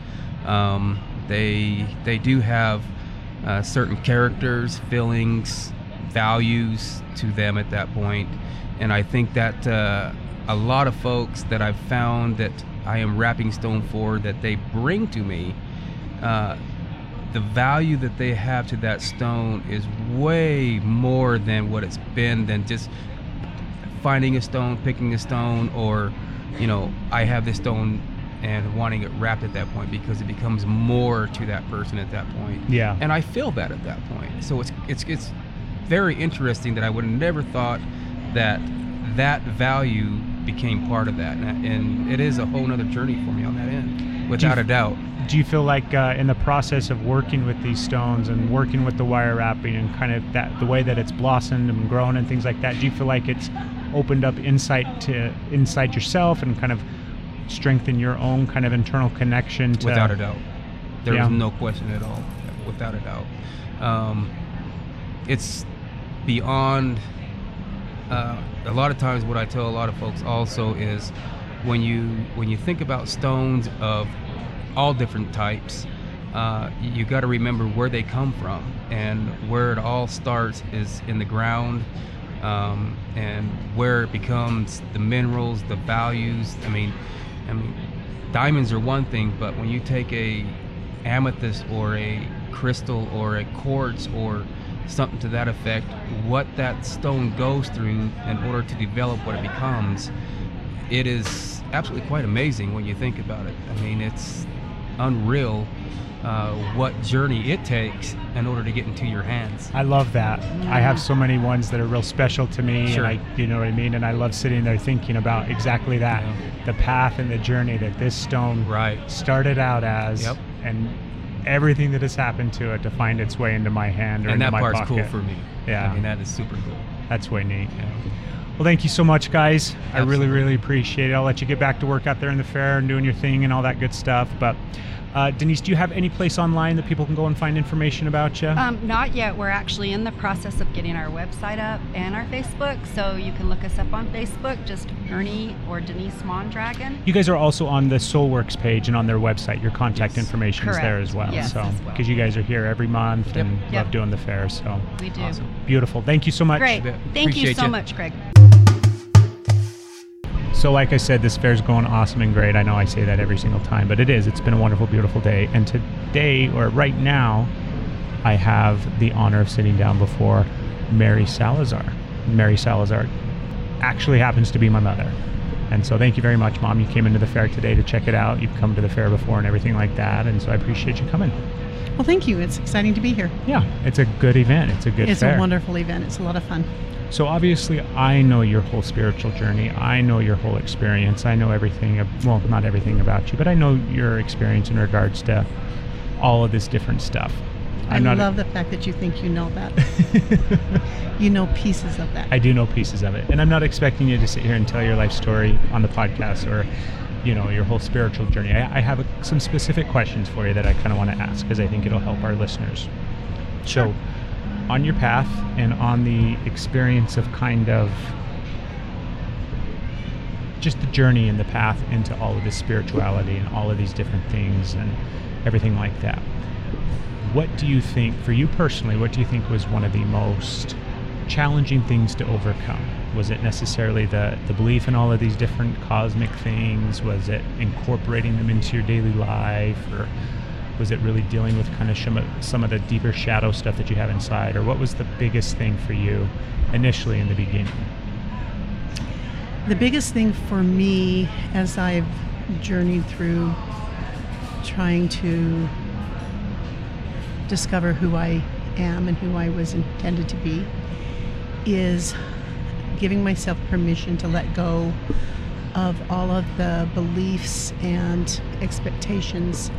um, they they do have uh, certain characters, feelings, values to them at that point. and I think that uh, a lot of folks that I've found that I am wrapping stone for that they bring to me. Uh, the value that they have to that stone is way more than what it's been than just finding a stone, picking a stone, or you know, I have this stone and wanting it wrapped at that point because it becomes more to that person at that point. Yeah. And I feel that at that point. So it's it's it's very interesting that I would have never thought that that value became part of that, and, and it is a whole nother journey for me on that end, without a doubt. Do you feel like uh, in the process of working with these stones and working with the wire wrapping and kind of that the way that it's blossomed and grown and things like that, do you feel like it's opened up insight to inside yourself and kind of strengthen your own kind of internal connection to without a doubt. There is Yeah. no question at all, without a doubt. Um, it's beyond. Uh, a lot of times, what I tell a lot of folks also is, when you when you think about stones of all different types, uh, you got to remember where they come from and where it all starts is in the ground. Um, and where it becomes the minerals, the values. I mean, I mean, diamonds are one thing, but when you take a amethyst or a crystal or a quartz or something to that effect, what that stone goes through in order to develop what it becomes, it is absolutely quite amazing when you think about it. I mean, it's unreal uh, what journey it takes in order to get into your hands. I love that. I have so many ones that are real special to me, Sure. and I, you know what I mean. And I love sitting there thinking about exactly that, the path and the journey that this stone right. started out as, Yep. and everything that has happened to it to find its way into my hand or And into that my part's pocket. cool for me. Yeah, I mean, that is super cool. that's way neat. Well, thank you so much, guys. I really, really appreciate it. I'll let you get back to work out there in the fair and doing your thing and all that good stuff. But uh, Denise, do you have any place online that people can go and find information about you? Um, not yet. We're actually in the process of getting our website up and our Facebook, so you can look us up on Facebook, just Ernie or Denise Mondragon. You guys are also on the Soulworks page and on their website. Your contact Yes. information is there as well. Yes, so, as well. because you guys are here every month Yep. and Yep. love doing the fair, so We do. Awesome. beautiful. Thank you so much. Great. bet. Thank you so ya. much, Greg. So, like I said, this fair's going awesome and great. I know I say that every single time, but it is. It's been a wonderful, beautiful day. And today, or right now, I have the honor of sitting down before Mary Salazar. Mary Salazar actually happens to be my mother. And so, thank you very much, Mom. You came into the fair today to check it out. You've come to the fair before and everything like that. And so, I appreciate you coming. Well, thank you. It's exciting to be here. Yeah, it's a good event. It's a good it's fair. a wonderful event. It's a lot of fun. So obviously, I know your whole spiritual journey. I know your whole experience. I know everything. Well, not everything about you, but I know your experience in regards to all of this different stuff. I I'm not. love the fact that you think you know that. you know pieces of that. I do know pieces of it, and I'm not expecting you to sit here and tell your life story on the podcast or, you know, your whole spiritual journey. I, I have a, some specific questions for you that I kind of want to ask because I think it'll help our listeners. So, on your path and on the experience of kind of just the journey and the path into all of this spirituality and all of these different things and everything like that. What do you think, for you personally, what do you think was one of the most challenging things to overcome? Was it necessarily the, the belief in all of these different cosmic things? Was it incorporating them into your daily life? Or Was it really dealing with kind of some of, some of the deeper shadow stuff that you have inside, or what was the biggest thing for you initially in the beginning? The biggest thing for me as I've journeyed through trying to discover who I am and who I was intended to be is giving myself permission to let go of all of the beliefs and expectations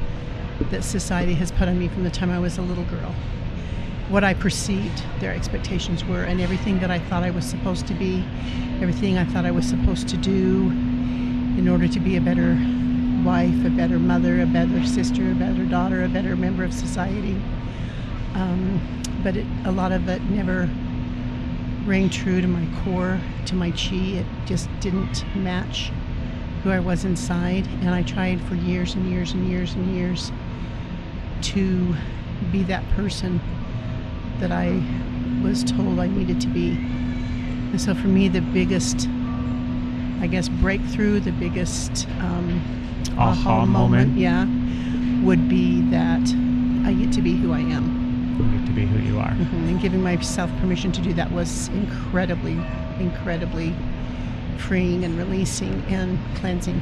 that society has put on me from the time I was a little girl. What I perceived their expectations were, and everything that I thought I was supposed to be, everything I thought I was supposed to do in order to be a better wife, a better mother, a better sister, a better daughter, a better member of society. Um, but it, a lot of it never rang true to my core, to my chi. It just didn't match who I was inside. And I tried for years and years and years and years to be that person that I was told I needed to be. And so for me, the biggest, I guess, breakthrough, the biggest um, aha, moment, yeah, would be that I get to be who I am. To be who you are. Mhm, And giving myself permission to do that was incredibly, incredibly freeing and releasing and cleansing.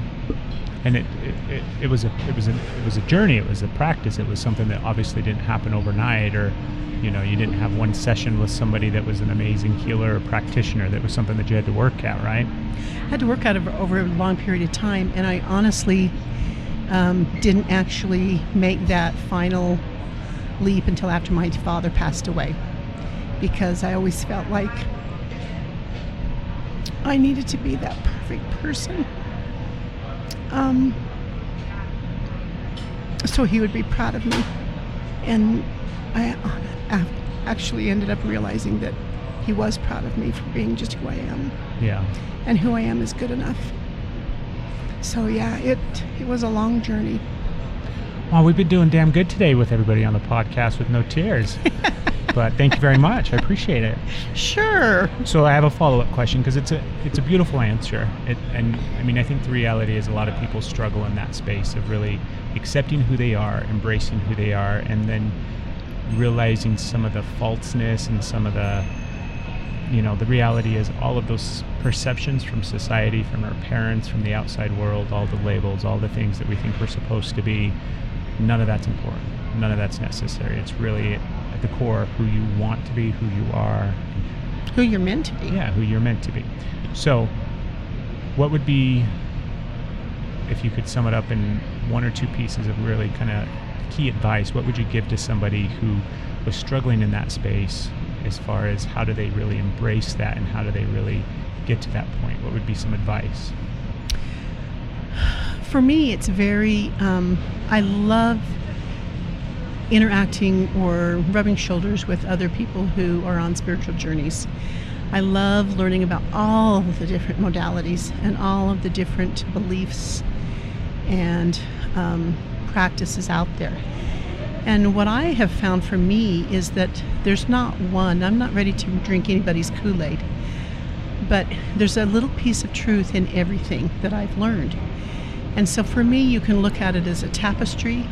and it, it, it, it was a it was a it was a journey it was a practice it was something that obviously didn't happen overnight or you know you didn't have one session with somebody that was an amazing healer or practitioner that was something that you had to work at right I had to work out over, over a long period of time, and I honestly um, didn't actually make that final leap until after my father passed away, because I always felt like I needed to be that perfect person. Um, so he would be proud of me, and I uh, actually ended up realizing that he was proud of me for being just who I am yeah and who I am is good enough. So yeah, it it was a long journey. Well we've been doing damn good today with everybody on the podcast with no tears but thank you very much i appreciate it Sure. So I have a follow-up question because it's a it's a beautiful answer, it, and I mean I think the reality is a lot of people struggle in that space of really accepting who they are, embracing who they are, and then realizing some of the falseness and some of the you know the reality is all of those perceptions from society, from our parents, from the outside world, all the labels, all the things that we think we're supposed to be. None of that's important. None of that's necessary. It's really at the core who you want to be, who you are, Who you're meant to be. yeah, who you're meant to be. So, what would be, if you could sum it up in one or two pieces of really kind of key advice, what would you give to somebody who was struggling in that space as far as how do they really embrace that and how do they really get to that point? What would be some advice? For me, it's very. Um, I love interacting or rubbing shoulders with other people who are on spiritual journeys. I love learning about all of the different modalities and all of the different beliefs and um, practices out there. And what I have found for me is that there's not one, I'm not ready to drink anybody's Kool Aid, but there's a little piece of truth in everything that I've learned. And so for me, you can look at it as a tapestry,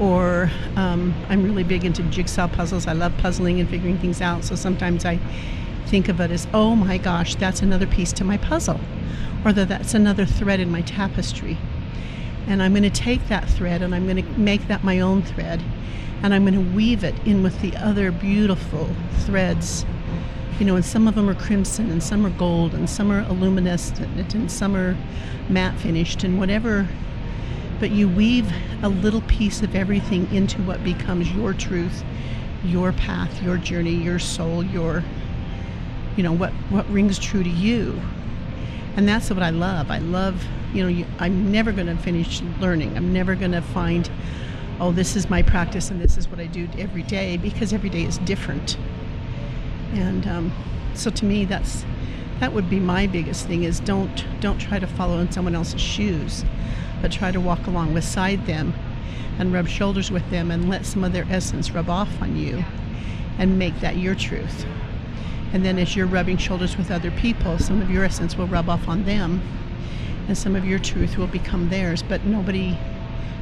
or um, I'm really big into jigsaw puzzles. I love puzzling and figuring things out. So sometimes I think of it as, oh my gosh, that's another piece to my puzzle, or that that's another thread in my tapestry. And I'm going to take that thread and I'm going to make that my own thread, and I'm going to weave it in with the other beautiful threads. You know, and some of them are crimson, and some are gold, and some are luminescent, and some are matte finished, and whatever but you weave a little piece of everything into what becomes your truth, your path, your journey, your soul, your you know what what rings true to you. And that's what I love. I love, you know, you, I'm never going to finish learning. I'm never going to find oh, this is my practice and this is what I do every day because every day is different. And um, so to me that's that would be my biggest thing is don't don't try to follow in someone else's shoes but try to walk along beside them and rub shoulders with them and let some of their essence rub off on you and make that your truth. And then as you're rubbing shoulders with other people, some of your essence will rub off on them and some of your truth will become theirs, but nobody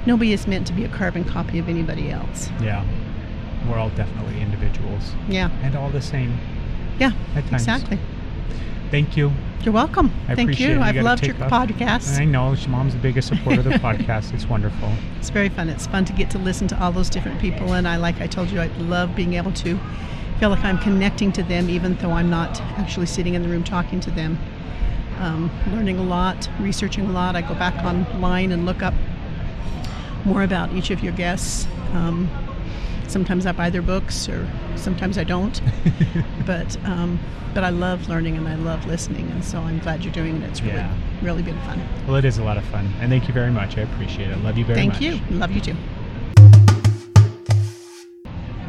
nobody is meant to be a carbon copy of anybody else. Yeah. We're all definitely individuals. Yeah. And all the same. Yeah, exactly. Thank you. You're welcome. I Thank you. it. I've loved your podcast. I know. Mom's the biggest supporter of the podcast. It's wonderful. It's very fun. It's fun to get to listen to all those different people, and I, like I told you, I love being able to feel like I'm connecting to them, even though I'm not actually sitting in the room talking to them. Um, learning a lot, researching a lot. I go back online and look up more about each of your guests. Um, sometimes I buy their books, or sometimes I don't. but um, but I love learning and I love listening, and so I'm glad you're doing it. It's really Yeah. really been fun. Well, it is a lot of fun. And thank you very much. I appreciate it. Love you very Thank much. Thank you. Love you too.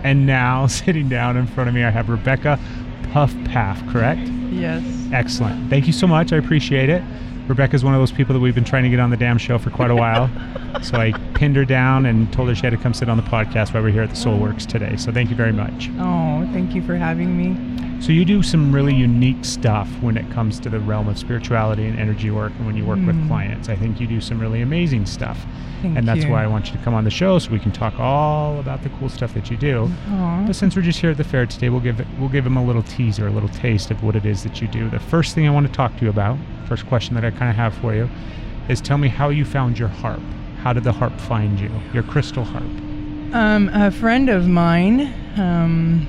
And now, sitting down in front of me, I have Rebecca Puff Paff, correct? Yes. Excellent. Thank you so much. I appreciate it. Rebecca's one of those people that we've been trying to get on the damn show for quite a while. so I pinned her down and told her she had to come sit on the podcast while we're here at the Soulworks today. So thank you very much. Oh, thank you for having me. So you do some really unique stuff when it comes to the realm of spirituality and energy work and when you work with Mm. clients. I think you do some really amazing stuff. Thank and that's you. why I want you to come on the show so we can talk all about the cool stuff that you do. Aw. But since we're just here at the fair today, we'll give we'll give them a little teaser, a little taste of what it is that you do. The first thing I want to talk to you about, first question that I kind of have for you, is tell me how you found your harp. How did the harp find you? Your crystal harp. Um, a friend of mine um,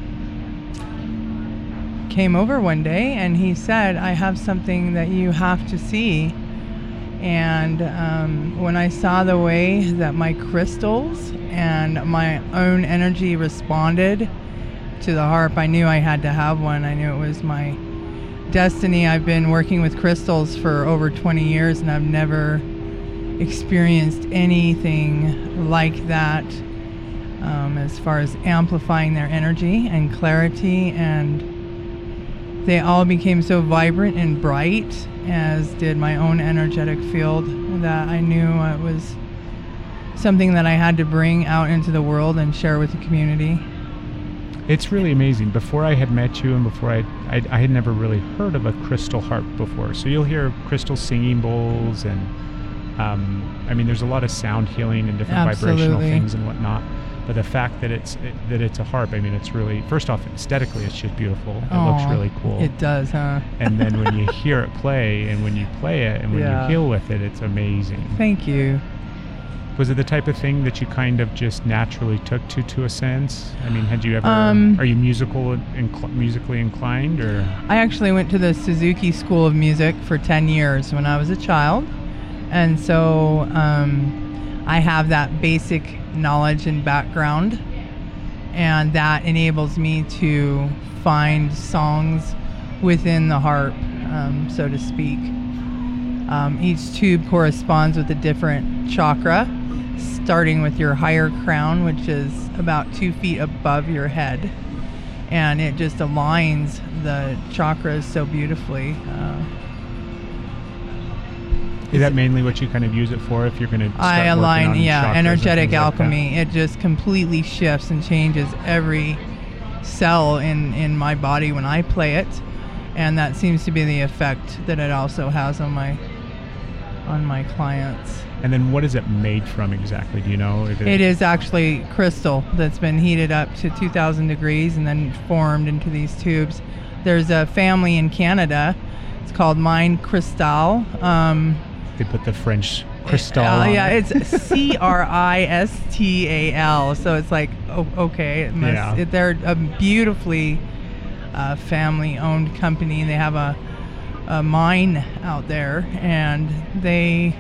came over one day and he said, I have something that you have to see. And um, when I saw the way that my crystals and my own energy responded to the harp, I knew I had to have one. I knew it was my destiny. I've been working with crystals for over 20 years and I've never experienced anything like that um, as far as amplifying their energy and clarity and they all became so vibrant and bright as did my own energetic field that i knew it was something that i had to bring out into the world and share with the community It's really amazing. Before I had met you and before I, I, I had never really heard of a crystal harp before. So you'll hear crystal singing bowls and, um, I mean, there's a lot of sound healing and different vibrational things and whatnot. But the fact that it's that it's a harp, I mean, it's really first off aesthetically, it's just beautiful. It looks really cool. it does huh and then when you hear it play and when you play it and when Yeah. you heal with it, it's amazing. thank you Was it the type of thing that you kind of just naturally took to, to a sense? I mean, had you ever? Um, are you musical, incl- musically inclined, or? I actually went to the Suzuki School of Music for 10 years when I was a child. And so um, I have that basic knowledge and background. And that enables me to find songs within the harp, um, so to speak. Um, each tube corresponds with a different chakra, starting with your higher crown, which is about two feet above your head and it just aligns the chakras so beautifully. Uh, Is that mainly what you kind of use it for? If you're going to, I align, yeah, energetic alchemy. it just completely shifts and changes every cell in in my body when I play it, and that seems to be the effect that it also has on my on my clients. And then, what is it made from exactly? Do you know? If It is actually crystal that's been heated up to 2,000 degrees and then formed into these tubes. There's a family in Canada. It's called Mind Cristal. Um, They put the French crystal. on yeah, it. it's C R I S T A L. So it's like, oh, okay, it must, Yeah. it, they're a beautifully uh, family-owned company. They have a, a mine out there, and they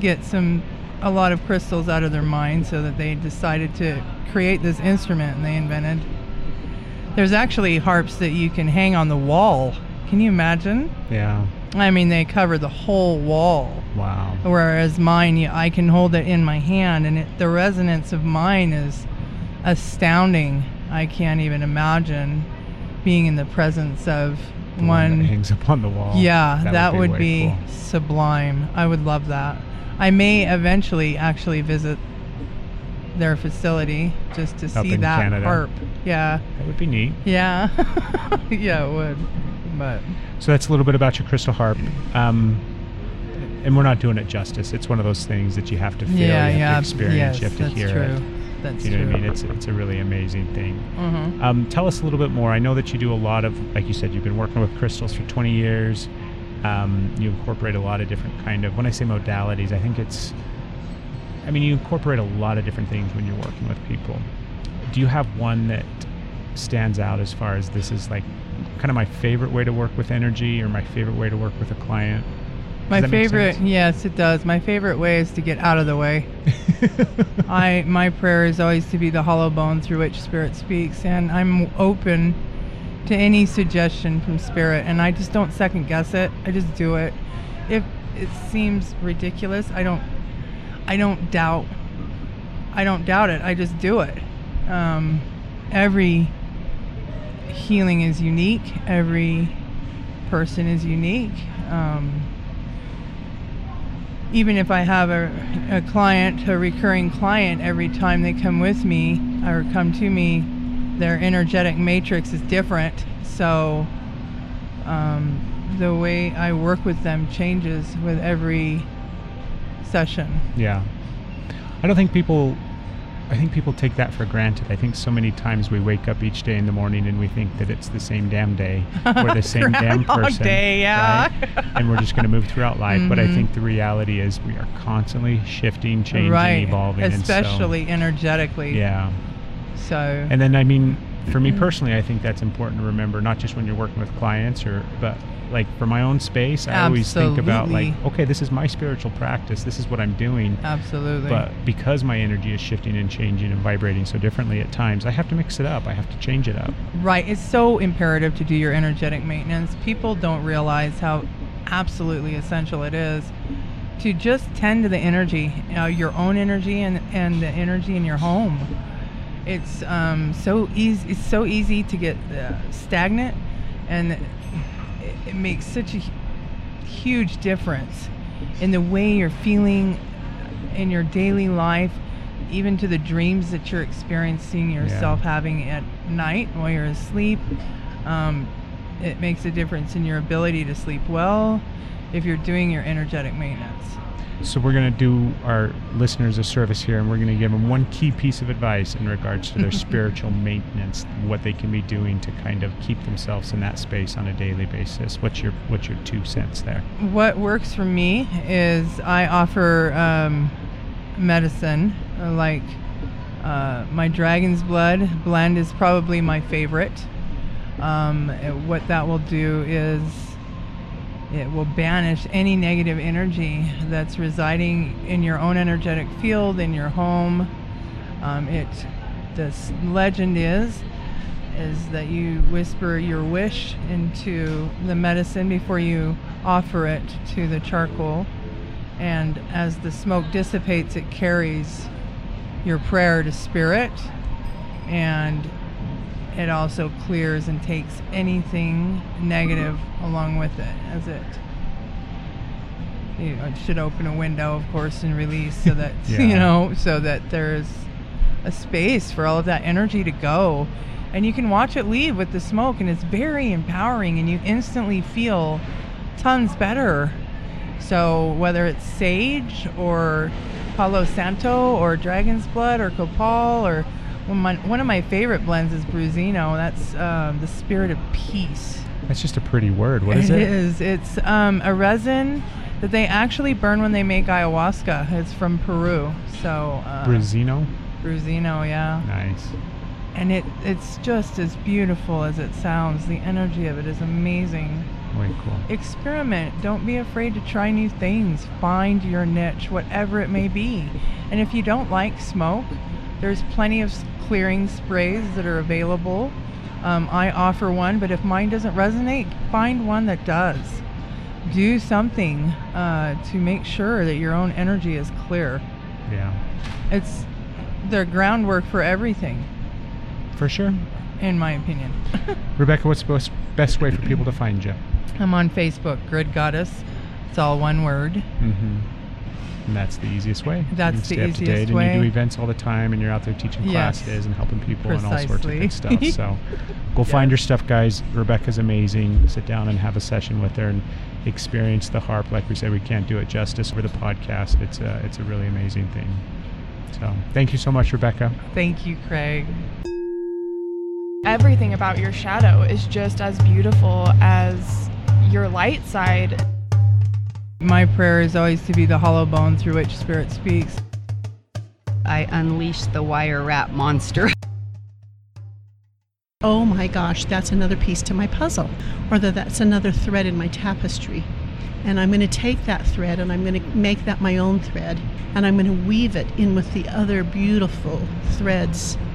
get some a lot of crystals out of their mine, so that they decided to create this instrument, and they invented. There's actually harps that you can hang on the wall. Can you imagine? Yeah. I mean, they cover the whole wall. Wow. Whereas mine, I can hold it in my hand, and it, the resonance of mine is astounding. I can't even imagine being in the presence of The one one. that hangs up on the wall. Yeah, that, would way be, cool. sublime. I would love that. I may eventually actually visit their facility just to Up see that Canada. harp. Yeah. That would be neat. Yeah. yeah, it would. But So that's a little bit about your crystal harp. Um, and we're not doing it justice. It's one of those things that you have to feel, Yeah, you have yeah, to experience, yes, you have to that's hear true. it. That's you know what I mean? It's it's a really amazing thing. Mhm. Um, tell us a little bit more. I know that you do a lot of, like you said, you've been working with crystals for 20 years. Um, you incorporate a lot of different kind of. When I say modalities, I think it's. I mean, you incorporate a lot of different things when you're working with people. Do you have one that stands out as far as this is like kind of my favorite way to work with energy or my favorite way to work with a client? Does My favorite, yes, it does. My favorite way is to get out of the way. I my prayer is always to be the hollow bone through which Spirit speaks, and I'm open to any suggestion from Spirit, and I just don't second guess it. I just do it. If it seems ridiculous, I don't, I don't doubt. I don't doubt it. I just do it. Um, every healing is unique. Every person is unique. Um, even if I have a, a client, a recurring client, every time they come with me or come to me, their energetic matrix is different. So um, the way I work with them changes with every session. Yeah. I don't think people I think people take that for granted. I think so many times we wake up each day in the morning and we think that it's the same damn day. We're the same damn person. Day, yeah. right? and we're just going to move throughout life. But I Mhm. think the reality is we are constantly shifting, changing, right. evolving. and so- Especially energetically. yeah. So And then I mean, for me personally, I think that's important to remember, not just when you're working with clients or, but like for my own space, I always think about like, okay, this is my spiritual practice. This is what I'm doing. Absolutely. But because my energy is shifting and changing and vibrating so differently at times, I have to mix it up. I have to change it up. Right. It's so imperative to do your energetic maintenance. People don't realize how absolutely essential it is to just tend to the energy, uh, your own energy and, and the energy in your home. It's um, so easy. It's so easy to get uh, stagnant, and it, it makes such a huge difference in the way you're feeling in your daily life, even to the dreams that you're experiencing yourself having at night while you're asleep. Um, it makes a difference in your ability to sleep well if you're doing your energetic maintenance. So we're going to do our listeners a service here, and we're going to give them one key piece of advice in regards to their spiritual maintenance, what they can be doing to kind of keep themselves in that space on a daily basis. What's your what's your two cents there? What works for me is I offer um, medicine, like uh, my dragon's blood blend is probably my favorite. Um, what that will do is it will banish any negative energy that's residing in your own energetic field in your home. Um, it the legend is is that you whisper your wish into the medicine before you offer it to the charcoal. And as the smoke dissipates, it carries your prayer to spirit. And it also clears and takes anything negative along with it as it you know, it should open a window of course and release so that you know so that there's a space for all of that energy to go. And you can watch it leave with the smoke and it's very empowering and you instantly feel tons better. So whether it's sage or palo santo or dragon's blood or copal or one of my, one of my favorite blends is bruzino that's um, the spirit of peace That's just a pretty word. What is it? it is. It's um, a resin that they actually burn when they make ayahuasca. It's from Peru. So uh, Brazino. Bruzino, yeah. Nice. And it it's just as beautiful as it sounds. The energy of it is amazing. Way cool. Experiment. Don't be afraid to try new things. Find your niche, whatever it may be. And if you don't like smoke, there's plenty of clearing sprays that are available. Um, I offer one, but if mine doesn't resonate, find one that does. Do something uh, to make sure that your own energy is clear. Yeah. It's the groundwork for everything, For sure. in my opinion. Rebecca, what's the best, best way for people to find you? I'm on Facebook, Grid Goddess. It's all one word. Mm-hmm. And that's the easiest way. That's you the stay up to easiest date, And you do events all the time, and you're out there teaching Yes. classes and helping people and all sorts of good stuff. So go find your stuff, guys. Rebecca's amazing. Sit down and have a session with her and experience the harp. Like we said, we can't do it justice over the podcast. It's a, it's a really amazing thing. So thank you so much, Rebecca. Thank you, Craig. Everything about your shadow is just as beautiful as your light side. My prayer is always to be the hollow bone through which Spirit speaks. I unleashed the wire wrap monster. Oh my gosh, that's another piece to my puzzle, or that that's another thread in my tapestry. And I'm going to take that thread and I'm going to make that my own thread, and I'm going to weave it in with the other beautiful threads